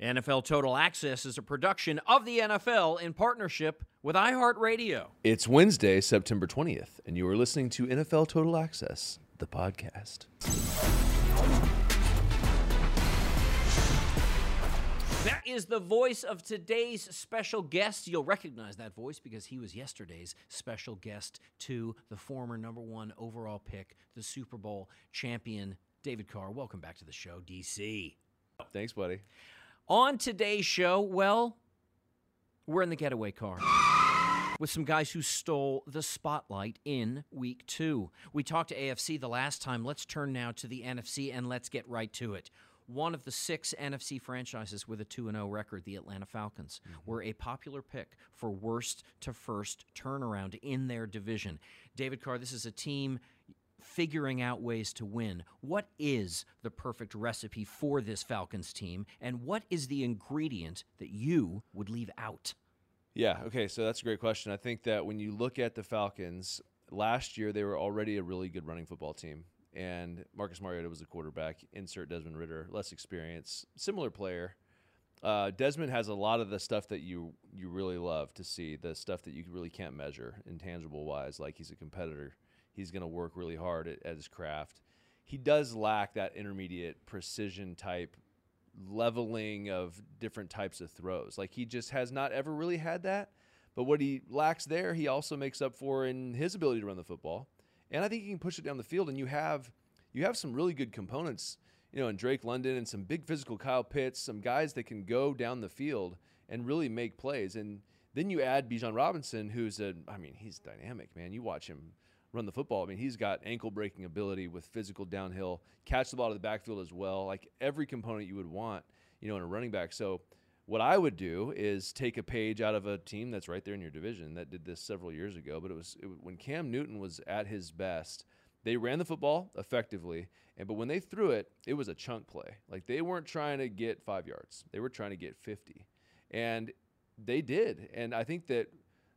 NFL Total Access is a production of the NFL in partnership with iHeartRadio. It's Wednesday, September 20th, and you are listening to NFL Total Access, the podcast. That is the voice of today's special guest. You'll recognize that voice because he was yesterday's special guest to the former number one overall pick, the Super Bowl champion, David Carr. Welcome back to the show, DC. Thanks, buddy. On today's show, well, we're in the getaway car with some guys who stole the spotlight in week two. We talked to AFC the last time. Let's turn now to the NFC and let's get right to it. One of the six NFC franchises with a 2 0 record, the Atlanta Falcons, mm-hmm. were a popular pick for worst to first turnaround in their division. David Carr, this is a team figuring out ways to win. What is the perfect recipe for this Falcons team, and what is the ingredient that you would leave out? Yeah, okay, so that's a great question. I think that when you look at the Falcons, last year they were already a really good running football team. And Marcus Mariota was the quarterback. Insert Desmond Ridder, less experience, similar player. Uh, Desmond has a lot of the stuff that you you really love to see, the stuff that you really can't measure, intangible wise. Like he's a competitor, he's going to work really hard at, at his craft. He does lack that intermediate precision type leveling of different types of throws. Like he just has not ever really had that. But what he lacks there, he also makes up for in his ability to run the football. And I think he can push it down the field. And you have you have some really good components, you know, in Drake London and some big physical Kyle Pitts, some guys that can go down the field and really make plays. And then you add Bijan Robinson, who's a I mean, he's dynamic, man. You watch him run the football. I mean, he's got ankle breaking ability with physical downhill, catch the ball to the backfield as well. Like every component you would want, you know, in a running back. So what I would do is take a page out of a team that's right there in your division that did this several years ago. But it was it, when Cam Newton was at his best. They ran the football effectively, and but when they threw it, it was a chunk play. Like they weren't trying to get five yards; they were trying to get fifty, and they did. And I think that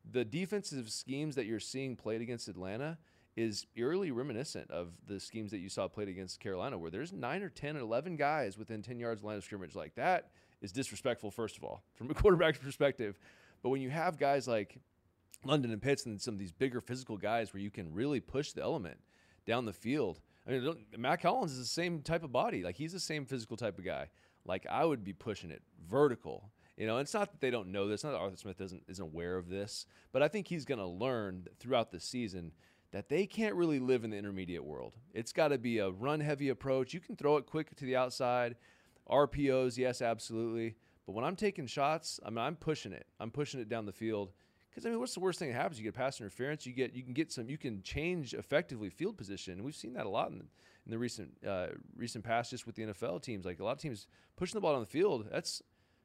the defensive schemes that you're seeing played against Atlanta is eerily reminiscent of the schemes that you saw played against Carolina, where there's nine or 10 or 11 guys within 10 yards line of scrimmage. Like that is disrespectful, first of all, from a quarterback's perspective. But when you have guys like London and Pitts and some of these bigger physical guys where you can really push the element down the field. I mean, Mack Hollins is the same type of body. Like he's the same physical type of guy. Like I would be pushing it vertical you know, it's not that they don't know this. Not that Arthur Smith doesn't isn't aware of this, but I think he's going to learn throughout the season that they can't really live in the intermediate world. It's got to be a run heavy approach. You can throw it quick to the outside. RPOs, yes, absolutely. But when I'm taking shots, I mean, I'm pushing it. I'm pushing it down the field. Because I mean, what's the worst thing that happens? You get pass interference. You get you can get some. You can change effectively field position. We've seen that a lot in, in the recent uh, recent past, just with the NFL teams. Like a lot of teams pushing the ball on the field. That's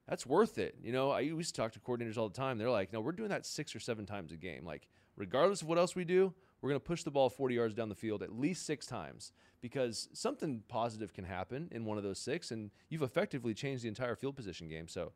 that's worth it. You know, I used to talk to coordinators all the time. They're like, no, we're doing that six or seven times a game. Like, regardless of what else we do, we're going to push the ball 40 yards down the field at least six times because something positive can happen in one of those six, and you've effectively changed the entire field position game. So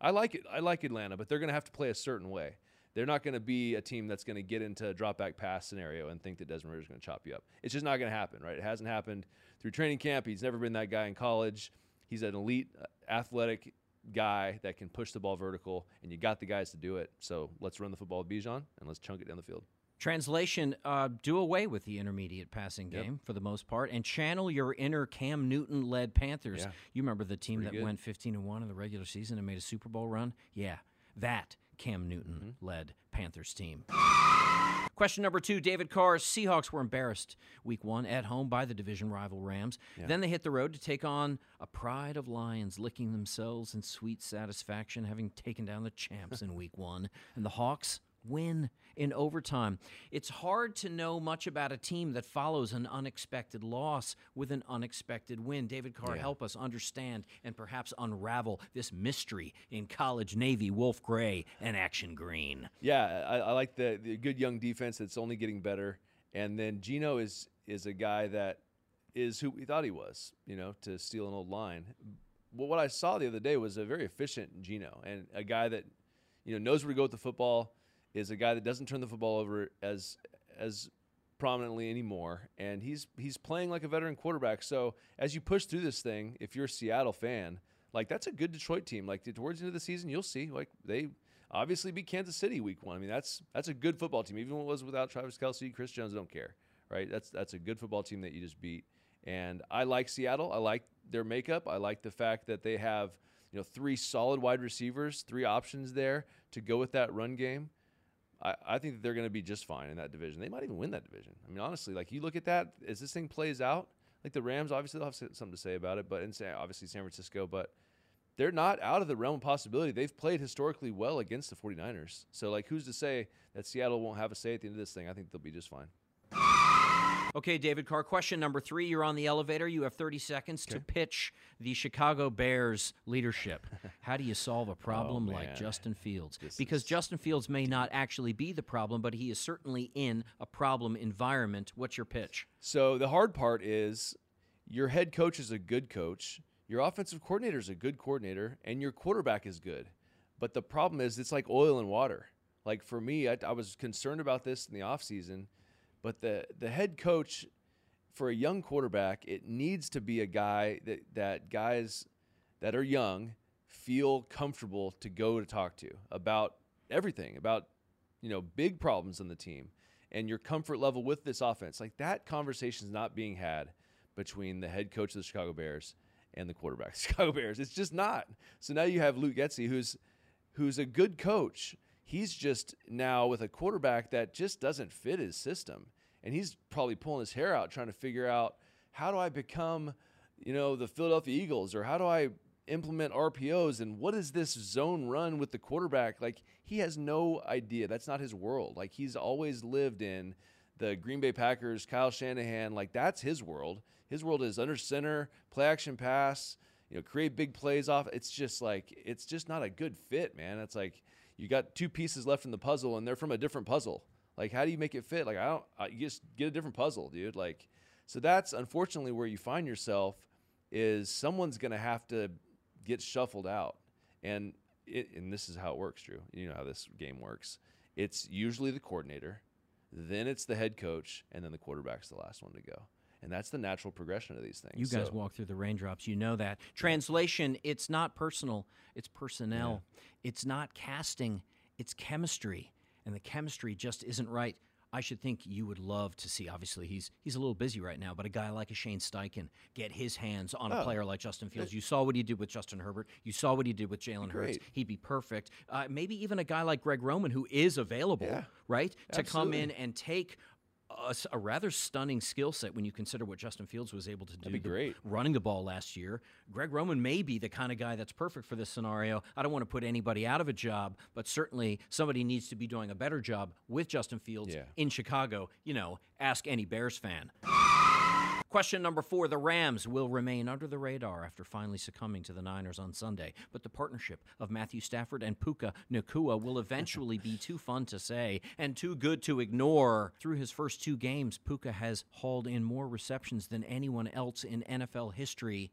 I like it. I like Atlanta, but they're going to have to play a certain way. They're not going to be a team that's going to get into a drop back pass scenario and think that Desmond Ridder is going to chop you up. It's just not going to happen, right? It hasn't happened through training camp. He's never been that guy in college. He's an elite uh, athletic guy that can push the ball vertical, and you got the guys to do it. So let's run the football with Bijan and let's chunk it down the field. Translation: uh, Do away with the intermediate passing Yep. game for the most part, and channel your inner Cam Newton-led Panthers. Yeah. You remember the team that good. went 15 and one in the regular season and made a Super Bowl run? Yeah, that Cam Newton-led Mm-hmm. Panthers team. Question number two: David Carr. Seahawks were embarrassed week one at home by the division rival Rams. Then they hit the road to take on a pride of Lions, licking themselves in sweet satisfaction, having taken down the champs in week one. And the Hawks win in overtime. It's hard to know much about a team that follows an unexpected loss with an unexpected win. David Carr, help us understand and perhaps unravel this mystery in college Navy, Wolf Gray, and Action Green. Yeah, I, I like the, the good young defense that's only getting better. And then Geno is is a guy that is who we thought he was, you know, to steal an old line. But what I saw the other day was a very efficient Geno and a guy that, you know, knows where to go with the football, is a guy that doesn't turn the football over as as prominently anymore. And he's he's playing like a veteran quarterback. So as you push through this thing, if you're a Seattle fan, like that's a good Detroit team. Like towards the end of the season, you'll see like they obviously beat Kansas City week one. I mean that's that's a good football team. Even when it was without Travis Kelce, Chris Jones don't care, right? That's that's a good football team that you just beat. And I like Seattle. I like their makeup. I like the fact that they have you know three solid wide receivers, three options there to go with that run game. I, I think they're going to be just fine in that division. They might even win that division. I mean, honestly, like you look at that as this thing plays out, like the Rams, obviously they'll have something to say about it, but and obviously San Francisco, but they're not out of the realm of possibility. They've played historically well against the 49ers. So like who's to say that Seattle won't have a say at the end of this thing? I think they'll be just fine. Okay, David Carr. Question number three. You're on the elevator. You have 30 seconds to pitch the Chicago Bears leadership. How do you solve a problem oh, like Oh, man. Justin Fields? This because is- Justin Fields may not actually be the problem, but he is certainly in a problem environment. What's your pitch? So the hard part is your head coach is a good coach, your offensive coordinator is a good coordinator, and your quarterback is good. But the problem is it's like oil and water. Like for me, I, I was concerned about this in the offseason, but the the head coach for a young quarterback, it needs to be a guy that that guys that are young feel comfortable to go to talk to about everything, about you know, big problems in the team and your comfort level with this offense. Like that conversation is not being had between the head coach of the Chicago Bears and the quarterback of the Chicago Bears. It's just not. So now you have Luke Getsy, who's who's a good coach. He's just now with a quarterback that just doesn't fit his system. And he's probably pulling his hair out trying to figure out how do I become, you know, the Philadelphia Eagles or how do I implement RPOs and what is this zone run with the quarterback? Like he has no idea. That's not his world. Like he's always lived in the Green Bay Packers, Kyle Shanahan, like that's his world. His world is under center, play action pass, you know, create big plays off. It's just like it's just not a good fit, man. It's like you got two pieces left in the puzzle and they're from a different puzzle. Like how do you make it fit? Like I don't I, you just get a different puzzle, dude. Like so that's unfortunately where you find yourself is someone's going to have to get shuffled out. And it, and this is how it works, Drew. You know how this game works. It's usually the coordinator, then it's the head coach, and then the quarterback's the last one to go. And that's the natural progression of these things. You guys So- walk through the raindrops. You know that. Translation it's not personal, it's personnel. It's not casting, it's chemistry. And the chemistry just isn't right. I should think you would love to see. Obviously, he's he's a little busy right now, but a guy like a Shane Steichen get his hands on a Oh. player like Justin Fields. You saw what he did with Justin Herbert. You saw what he did with Jalen Hurts. He'd be perfect. Uh, maybe even a guy like Greg Roman, who is available, Yeah. right, to come in and take a, a rather stunning skill set when you consider what Justin Fields was able to do be the- great. running the ball last year. Greg Roman may be the kind of guy that's perfect for this scenario. I don't want to put anybody out of a job, but certainly somebody needs to be doing a better job with Justin Fields Yeah. in Chicago. You know, ask any Bears fan. Question number four The Rams will remain under the radar after finally succumbing to the Niners on Sunday, but the partnership of Matthew Stafford and Puka Nacua will eventually be too fun to say and too good to ignore. Through his first two games, Puka has hauled in more receptions than anyone else in NFL history.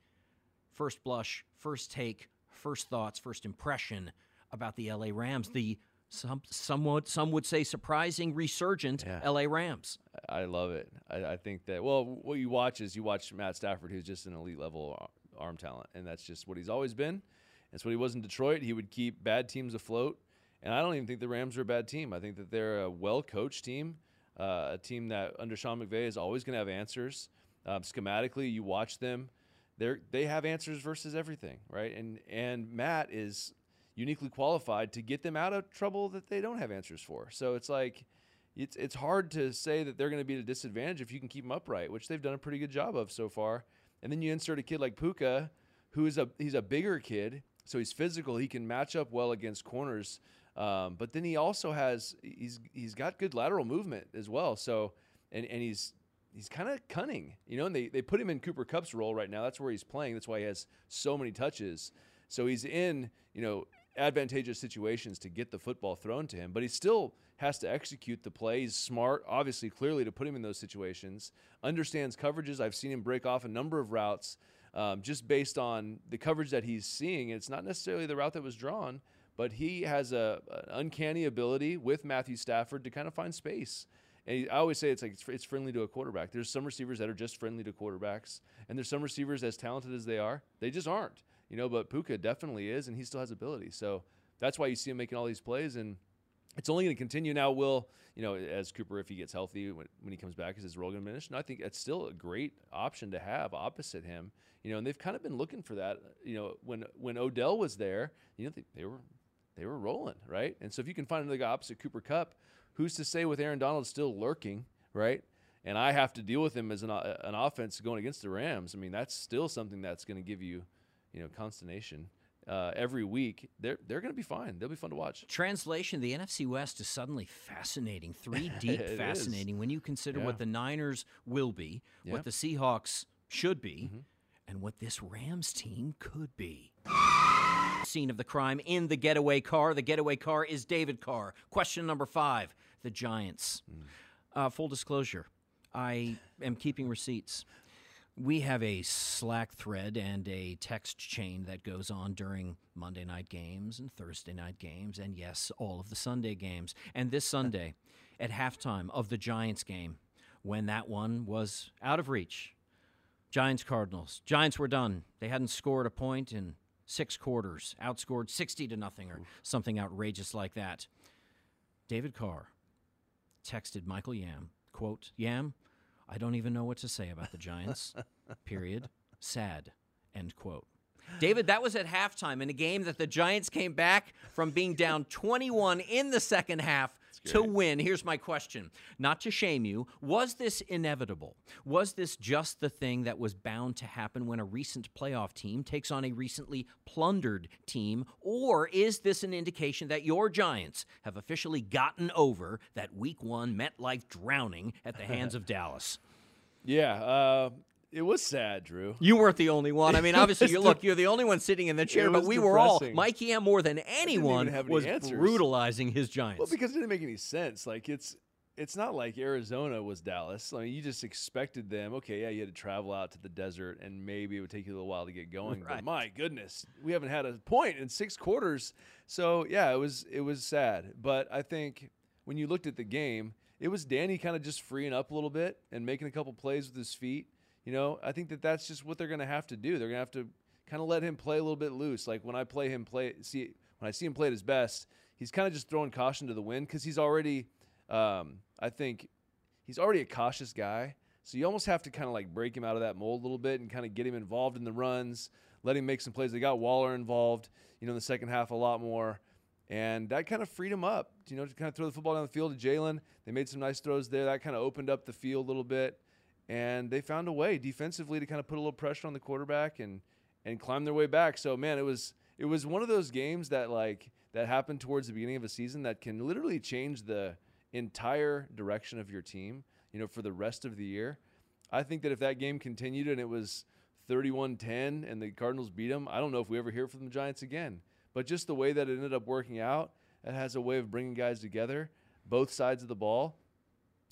First blush, first take, first thoughts, first impression about the LA Rams, the some somewhat some would say surprising resurgent Yeah. LA Rams. I love it. I, I think that well, what you watch is you watch Matt Stafford, who's just an elite level arm talent, and that's just what he's always been. That's what he was in Detroit. He would keep bad teams afloat, and I don't even think the Rams are a bad team. I think that they're a well coached team, uh, a team that under Sean McVay is always going to have answers. Um, schematically, you watch them; they they have answers versus everything, right? And and Matt is uniquely qualified to get them out of trouble that they don't have answers for. So it's like it's it's hard to say that they're going to be at a disadvantage if you can keep them upright, which they've done a pretty good job of so far. And then you insert a kid like Puka, who is a he's a bigger kid, so he's physical. He can match up well against corners, um, but then he also has he's he's got good lateral movement as well. So and and he's he's kind of cunning, you know. And they they put him in Cooper Kupp's role right now. That's where he's playing. That's why he has so many touches. So he's in you know advantageous situations to get the football thrown to him, but he still has to execute the play. He's smart, obviously, clearly to put him in those situations. Understands coverages. I've seen him break off a number of routes um, just based on the coverage that he's seeing. It's not necessarily the route that was drawn, but he has a an uncanny ability with Matthew Stafford to kind of find space. And I always say it's like it's, it's friendly to a quarterback. There's some receivers that are just friendly to quarterbacks, and there's some receivers as talented as they are, they just aren't. You know, but Puka definitely is, and he still has ability. So that's why you see him making all these plays, and it's only going to continue. Now, will you know as Cooper, if he gets healthy when, when he comes back, is his role going to diminish? No, I think that's still a great option to have opposite him. You know, and they've kind of been looking for that. You know, when when Odell was there, you know they, they were they were rolling right, and so if you can find another guy opposite Cooper Kupp, who's to say with Aaron Donald still lurking, right? And I have to deal with him as an, uh, an offense going against the Rams. I mean, that's still something that's going to give you, you know, consternation uh, every week. They're they're going to be fine. They'll be fun to watch. Translation: The NFC West is suddenly fascinating, three deep It is. fascinating when you consider Yeah. what the Niners will be, Yeah. what the Seahawks should be, Mhm. and what this Rams team could be. Scene of the crime in the getaway car. The getaway car is David Carr. Question number five: The Giants. Uh, full disclosure: I am keeping receipts. We have a Slack thread and a text chain that goes on during Monday night games and Thursday night games, and yes, all of the Sunday games. And this Sunday, at halftime of the Giants game, when that one was out of reach, Giants Cardinals. Giants were done. They hadn't scored a point in six quarters, outscored 60 to nothing or something outrageous like that. David Carr texted Michael Yam, quote, Yam, I don't even know what to say about the Giants. period. Sad. End quote. David, that was at halftime in a game that the Giants came back from being down 21 in the second half to win. Here's my question. Not to shame you, was this inevitable? Was this just the thing that was bound to happen when a recent playoff team takes on a recently plundered team? Or is this an indication that your Giants have officially gotten over that week one MetLife drowning at the hands of Dallas? Yeah, uh, it was sad, Drew. You weren't the only one. I mean, obviously, you look, you're the only one sitting in the chair, but we were all, depressing. Mike Yam more than anyone, any was answers. brutalizing his Giants. Well, because it didn't make any sense. Like it's it's not like Arizona was Dallas. I mean, you just expected them. Okay, yeah, you had to travel out to the desert, and maybe it would take you a little while to get going. Right. But my goodness, we haven't had a point in six quarters. So yeah, it was it was sad. But I think when you looked at the game, it was Danny kind of just freeing up a little bit and making a couple plays with his feet. You know, I think that that's just what they're going to have to do. They're going to have to kind of let him play a little bit loose. Like when I play him play, see when I see him play at his best, he's kind of just throwing caution to the wind because he's already, um, I think, he's already a cautious guy. So you almost have to kind of like break him out of that mold a little bit and kind of get him involved in the runs, let him make some plays. They got Waller involved, you know, in the second half a lot more. And that kind of freed him up, you know, to kind of throw the football down the field to Jalen. They made some nice throws there. That kind of opened up the field a little bit. And they found a way defensively to kind of put a little pressure on the quarterback and and climb their way back. So man, it was it was one of those games that like that happened towards the beginning of a season that can literally change the entire direction of your team, you know, for the rest of the year. I think that if that game continued and it was 31-10 and the Cardinals beat them, I don't know if we ever hear from the Giants again. But just the way that it ended up working out, it has a way of bringing guys together, both sides of the ball.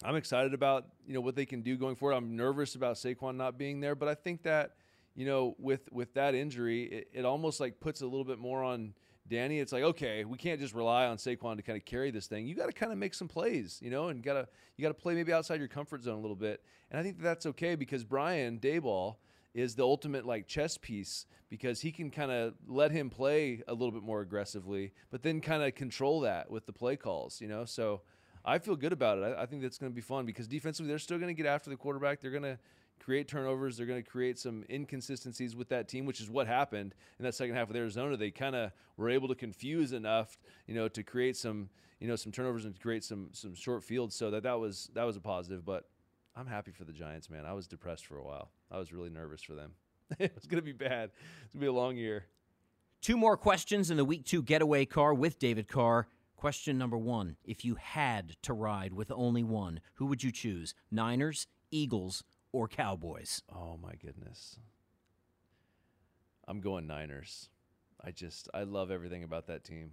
I'm excited about you know what they can do going forward. I'm nervous about Saquon not being there, but I think that you know with with that injury, it, it almost like puts a little bit more on Danny. It's like okay, we can't just rely on Saquon to kind of carry this thing. You got to kind of make some plays, you know, and gotta you got to play maybe outside your comfort zone a little bit. And I think that that's okay because Brian Daboll is the ultimate like chess piece because he can kind of let him play a little bit more aggressively, but then kind of control that with the play calls, you know. So I feel good about it. I, I think that's going to be fun because defensively they're still going to get after the quarterback. They're going to create turnovers. They're going to create some inconsistencies with that team, which is what happened in that second half with Arizona. They kind of were able to confuse enough, you know, to create some, you know, some turnovers and create some some short fields. So that that was that was a positive. But I'm happy for the Giants, man. I was depressed for a while. I was really nervous for them. it was going to be bad. It's going to be a long year. Two more questions in the week two getaway car with David Carr. Question number one If you had to ride with only one, who would you choose? Niners, Eagles, or Cowboys? Oh, my goodness. I'm going Niners. I just, I love everything about that team.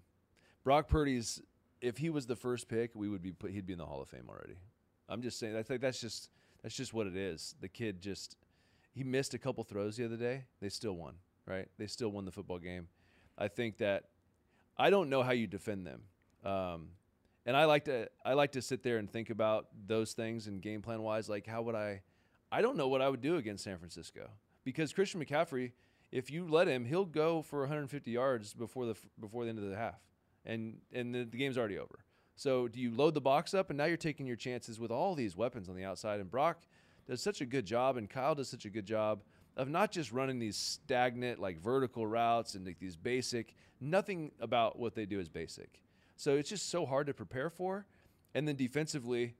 Brock Purdy's, if he was the first pick, we would be put, he'd be in the Hall of Fame already. I'm just saying, I think that's just, that's just what it is. The kid just, he missed a couple throws the other day. They still won, right? They still won the football game. I think that I don't know how you defend them. Um, and I like to I like to sit there and think about those things and game plan wise. Like, how would I? I don't know what I would do against San Francisco because Christian McCaffrey, if you let him, he'll go for 150 yards before the before the end of the half, and and the, the game's already over. So do you load the box up, and now you're taking your chances with all these weapons on the outside? And Brock does such a good job, and Kyle does such a good job of not just running these stagnant like vertical routes and like these basic. Nothing about what they do is basic. So it's just so hard to prepare for. And then defensively,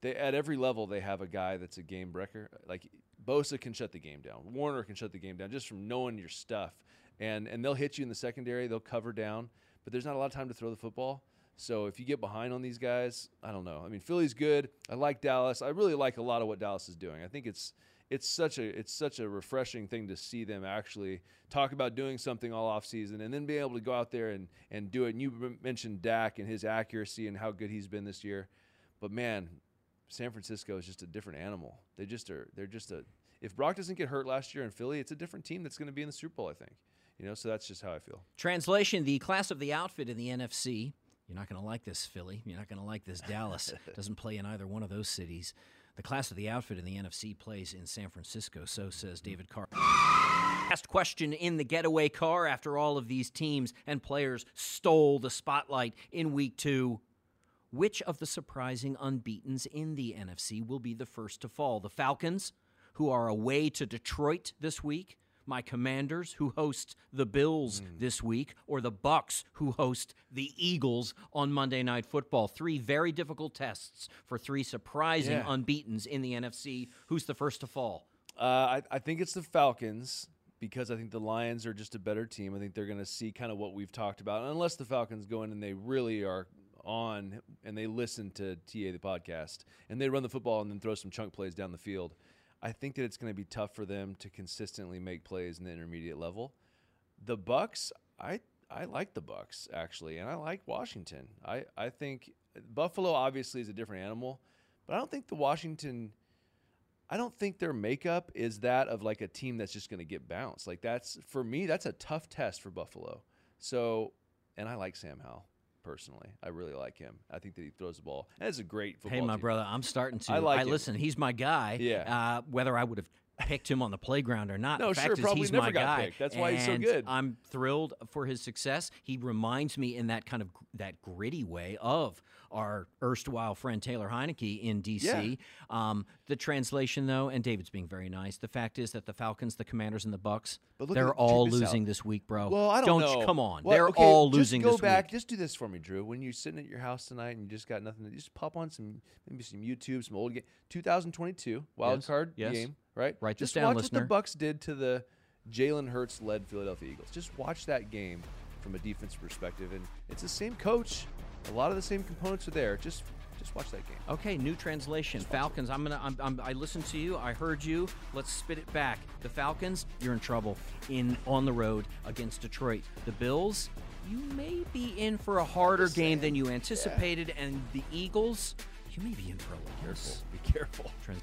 they at every level they have a guy that's a game breaker. Like Bosa can shut the game down. Warner can shut the game down just from knowing your stuff. And and they'll hit you in the secondary, they'll cover down, but there's not a lot of time to throw the football. So if you get behind on these guys, I don't know. I mean, Philly's good. I like Dallas. I really like a lot of what Dallas is doing. I think it's it's such a it's such a refreshing thing to see them actually talk about doing something all off season and then be able to go out there and and do it. And you mentioned Dak and his accuracy and how good he's been this year, but man, San Francisco is just a different animal. They just are. They're just a. If Brock doesn't get hurt last year in Philly, it's a different team that's going to be in the Super Bowl. I think. You know, so that's just how I feel. Translation: The class of the outfit in the NFC. You're not going to like this, Philly. You're not going to like this, Dallas. Doesn't play in either one of those cities. The class of the outfit in the NFC plays in San Francisco, so says David Carr. Last question in the getaway car after all of these teams and players stole the spotlight in week two. Which of the surprising unbeatens in the NFC will be the first to fall? The Falcons, who are away to Detroit this week, my Commanders who host the Bills mm. this week or the Bucks who host the Eagles on Monday Night Football. Three very difficult tests for three surprising yeah. unbeatens in the NFC. Who's the first to fall? Uh, I, I think it's the Falcons because I think the Lions are just a better team. I think they're going to see kind of what we've talked about. unless the Falcons go in and they really are on and they listen to TA the podcast and they run the football and then throw some chunk plays down the field. I think that it's going to be tough for them to consistently make plays in the intermediate level. The Bucks, I I like the Bucks actually, and I like Washington. I I think Buffalo obviously is a different animal, but I don't think the Washington I don't think their makeup is that of like a team that's just going to get bounced. Like that's for me that's a tough test for Buffalo. So, and I like Sam Howell personally. I really like him. I think that he throws the ball. And it's a great football Hey, my team. brother, I'm starting to. I like I him. listen. He's my guy. Yeah. Uh, whether I would have picked him on the playground or not. No, the sure, fact is probably he's never my got guy. picked. That's why he's so good. I'm thrilled for his success. He reminds me in that kind of that gritty way of our erstwhile friend Taylor Heinicke in DC. Um, the translation, though, and David's being very nice. The fact is that the Falcons, the Commanders, and the Bucks, But look they're at- all this out. losing this week, bro. Well, I don't, you- know. Come on, Well, they're okay, all just losing go this back. week. Just do this for me, Drew. When you're sitting at your house tonight and you just got nothing, to just pop on some maybe some YouTube, some old game. 2022 wild Yes, card yes. game, right? Write this just down, watch listener. what the Bucks did to the Jalen Hurts led Philadelphia Eagles. Just watch that game from a defense perspective, and it's the same coach. A lot of the same components are there. Just Just watch that game. Okay, new translation. Falcons. I'm gonna. I'm, I'm, I listened to you. I heard you. Let's spit it back. The Falcons. You're in trouble in on the road against Detroit. The Bills. You may be in for a harder game than you anticipated, and the Eagles. You may be in for a loss. Be careful. Trans-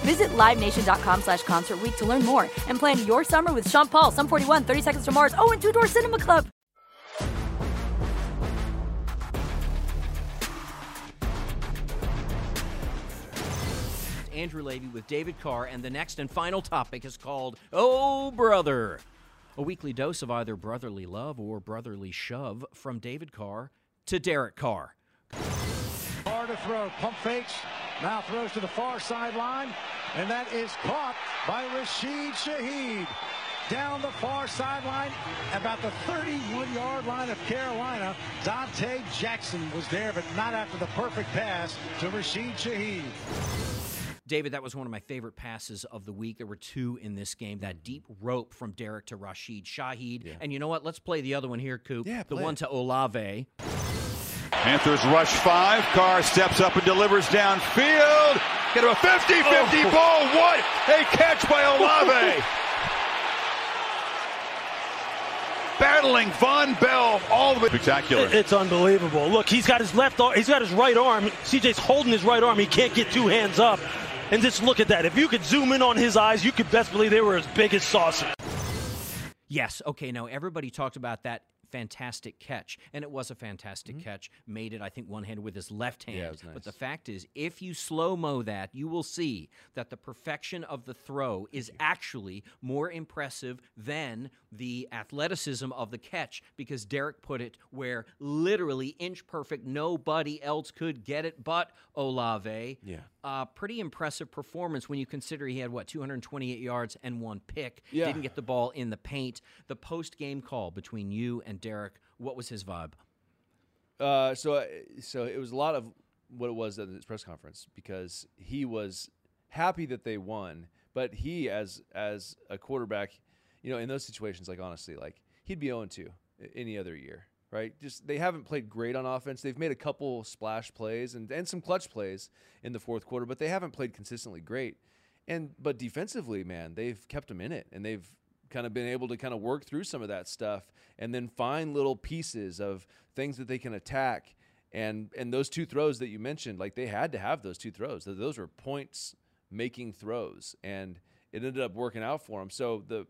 Visit LiveNation.com slash Concert Week to learn more and plan your summer with Sean Paul, Sum 41, 30 Seconds to Mars, oh, and Two Door Cinema Club. Andrew Levy with David Carr, and the next and final topic is called Oh Brother. A weekly dose of either brotherly love or brotherly shove from David Carr to Derek Carr. Far to throw. Pump fakes. Now throws to the far sideline. And that is caught by Rashid Shaheed. Down the far sideline, about the 31 yard line of Carolina. Donte Jackson was there, but not after the perfect pass to Rashid Shaheed. David, that was one of my favorite passes of the week. There were two in this game. That deep rope from Derek to Rashid Shaheed. And you know what? Let's play the other one here, Coop. Yeah, the one it. to Olave. Panthers rush five. Carr steps up and delivers downfield. Get him a 50 50 ball. What a catch by Olave. Battling Vonn Bell all the way. Spectacular. It's unbelievable. Look, he's got his left arm, he's got his right arm. CJ's holding his right arm. He can't get two hands up. And just look at that. If you could zoom in on his eyes, you could best believe they were as big as saucers. Yes. Okay. Now everybody talked about that fantastic catch, and it was a fantastic catch. Made it, I think, one handed with his left hand. it was But the fact is, if you slow mo that, you will see that the perfection of the throw is actually more impressive than the athleticism of the catch because Derek put it where literally inch perfect, nobody else could get it but Olave. Yeah. Uh, pretty impressive performance when you consider he had what 228 yards and one pick. Yeah. Didn't get the ball in the paint. The post game call between you and Derek. What was his vibe? Uh, so, uh, so it was a lot of what it was at his press conference because he was happy that they won, but he, as as a quarterback, you know, in those situations, like honestly, like he'd be 0 2 any other year, right? Just they haven't played great on offense. They've made a couple splash plays and and some clutch plays in the fourth quarter, but they haven't played consistently great. And but defensively, man, they've kept them in it, and they've kind of been able to kind of work through some of that stuff and then find little pieces of things that they can attack and and those two throws that you mentioned like they had to have those two throws those were points making throws and it ended up working out for them so the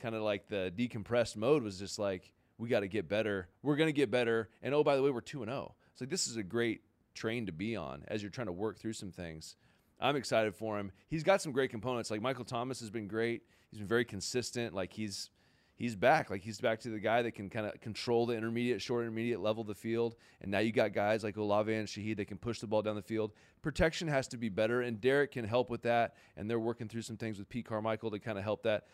kind of like the decompressed mode was just like we got to get better we're going to get better and oh by the way we're 2 and 0 it's like this is a great train to be on as you're trying to work through some things I'm excited for him. He's got some great components. Like Michael Thomas has been great. He's been very consistent. Like he's he's back. Like he's back to the guy that can kind of control the intermediate, short intermediate level of the field. And now you got guys like Olave and Shaheed that can push the ball down the field. Protection has to be better, and Derek can help with that. And they're working through some things with Pete Carmichael to kind of help that.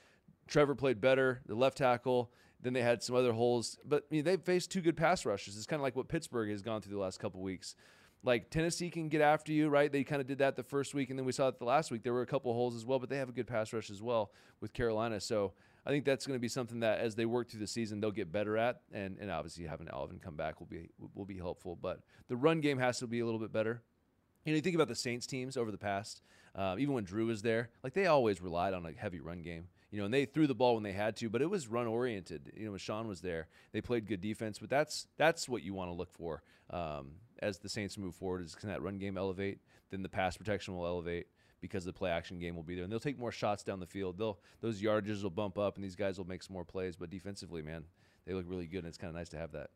Trevor played better. The left tackle then they had some other holes, but I mean, they've faced two good pass rushes. It's kind of like what Pittsburgh has gone through the last couple weeks. Like Tennessee can get after you, right? They kind of did that the first week, and then we saw it the last week. There were a couple holes as well, but they have a good pass rush as well with Carolina. So I think that's going to be something that as they work through the season, they'll get better at. And and obviously having Alvin come back will be will be helpful. But the run game has to be a little bit better. You know, you think about the Saints teams over the past, uh, even when Drew was there, like they always relied on a heavy run game you know, and they threw the ball when they had to, but it was run oriented. You know, Sean was there, they played good defense, but that's that's what you want to look for um, as the Saints move forward. Is can that run game elevate? Then the pass protection will elevate because the play action game will be there, and they'll take more shots down the field. They'll those yardages will bump up, and these guys will make some more plays. But defensively, man, they look really good, and it's kind of nice to have that.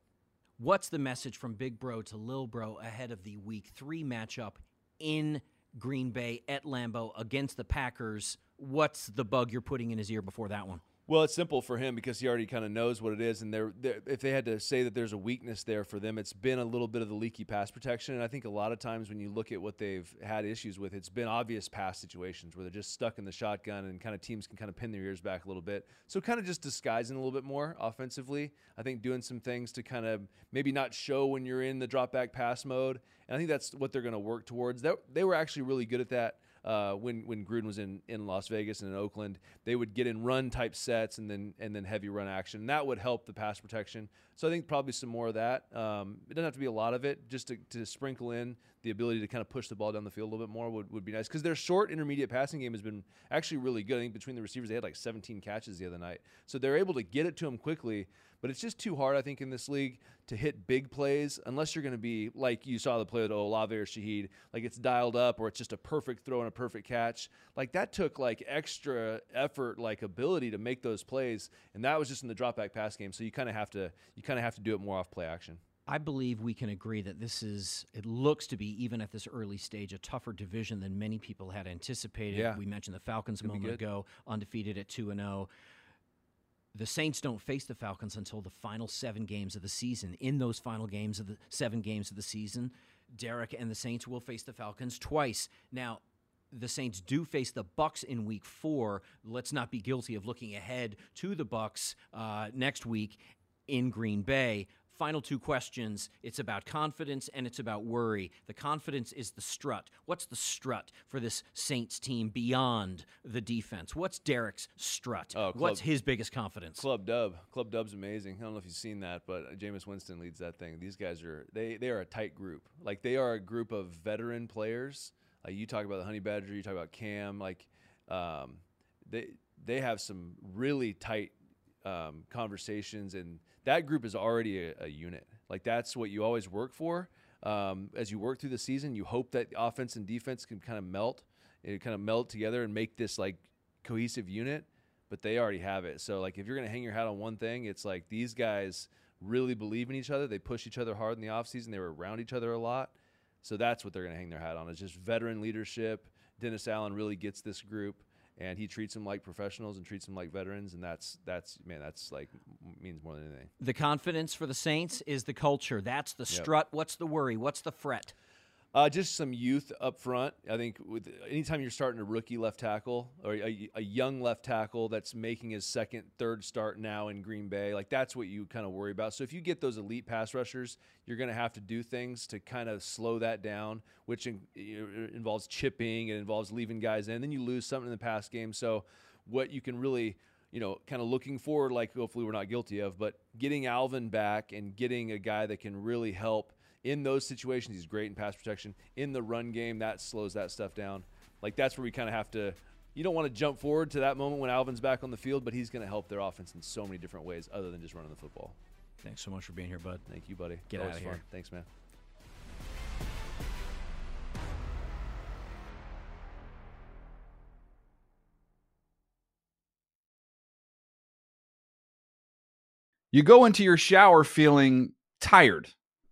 What's the message from Big Bro to Lil Bro ahead of the Week Three matchup in Green Bay at Lambeau against the Packers? What's the bug you're putting in his ear before that one? Well, it's simple for him because he already kind of knows what it is, and they're, they're, if they had to say that there's a weakness there for them, it's been a little bit of the leaky pass protection. And I think a lot of times when you look at what they've had issues with, it's been obvious pass situations where they're just stuck in the shotgun, and kind of teams can kind of pin their ears back a little bit. So kind of just disguising a little bit more offensively. I think doing some things to kind of maybe not show when you're in the drop back pass mode, and I think that's what they're going to work towards. That they were actually really good at that uh, when when Gruden was in, in Las Vegas and in Oakland, they would get in run type sets and then and then heavy run action. And that would help the pass protection. So I think probably some more of that. Um, it doesn't have to be a lot of it. Just to, to sprinkle in the ability to kind of push the ball down the field a little bit more would, would be nice because their short intermediate passing game has been actually really good. I think between the receivers, they had like 17 catches the other night. So they're able to get it to them quickly. But it's just too hard, I think, in this league to hit big plays unless you're going to be like you saw the play with Olave or Shaheed, like it's dialed up or it's just a perfect throw and a perfect catch. Like that took like extra effort, like ability to make those plays, and that was just in the drop back pass game. So you kind of have to you kind of have to do it more off play action. I believe we can agree that this is, it looks to be, even at this early stage, a tougher division than many people had anticipated. Yeah. We mentioned the Falcons a moment ago, undefeated at 2 and 0 the Saints don't face the Falcons until the final seven games of the season. In those final games of the seven games of the season, Derek and the Saints will face the Falcons twice. Now, the Saints do face the Bucks in Week Four. Let's not be guilty of looking ahead to the Bucks uh, next week in Green Bay final two questions. It's about confidence and it's about worry. The confidence is the strut. What's the strut for this Saints team beyond the defense? What's Derek's strut? Oh, Club, What's his biggest confidence? Club Dub. Club Dub's amazing. I don't know if you've seen that, but Jameis Winston leads that thing. These guys are they they are a tight group. Like they are a group of veteran players. Uh, you talk about the Honey Badger. You talk about Cam. Like um, they they have some really tight um, conversations, and that group is already a, a, unit. Like that's what you always work for. Um, as you work through the season, you hope that offense and defense can kind of melt, it kind of melt together and make this like cohesive unit. But they already have it. So like if you're gonna hang your hat on one thing, it's like these guys really believe in each other. They push each other hard in the offseason. They were around each other a lot. So that's what they're to hang their hat on. It's just veteran leadership. Dennis Allen really gets this group and he treats them like professionals and treats them like veterans and that's that's man that's like means more than anything. The confidence for the saints is the culture. That's the strut. Yep. what's the worry? What's the fret uh, just some youth up front. I think with anytime you're starting a rookie left tackle or a, a, young left tackle that's making his second, third start now in Green Bay, like that's what you kind of worry about. So if you get those elite pass rushers, you're going to have to do things to kind of slow that down, which in, involves chipping, it involves leaving guys in. Then you lose something in the pass game. So what you can really you know, kind of looking forward, like hopefully we're not guilty of, but getting Alvin back and getting a guy that can really help in those situations, he's great in pass protection. In the run game, that slows that stuff down. Like that's where we kind of have to. You don't want to jump forward to that moment when Alvin's back on the field, but he's going to help their offense in so many different ways other than just running the football. Thanks so much for being here, bud. Thank you, buddy. Get out of here. Thanks, man. You go into your shower feeling tired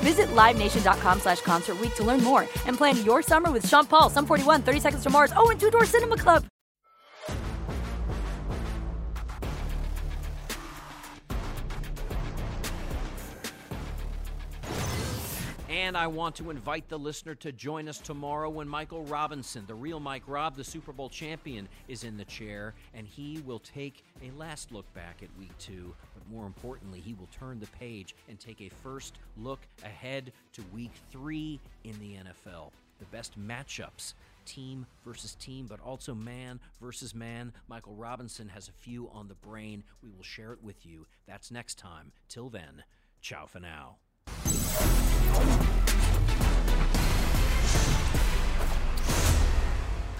Visit LiveNation.com slash Concert to learn more and plan your summer with Sean Paul, Sum 41, 30 Seconds to Mars, oh, and Two Door Cinema Club. And I want to invite the listener to join us tomorrow when Michael Robinson, the real Mike Robb, the Super Bowl champion, is in the chair, and he will take a last look back at week two. More importantly, he will turn the page and take a first look ahead to week three in the NFL. The best matchups team versus team, but also man versus man. Michael Robinson has a few on the brain. We will share it with you. That's next time. Till then, ciao for now.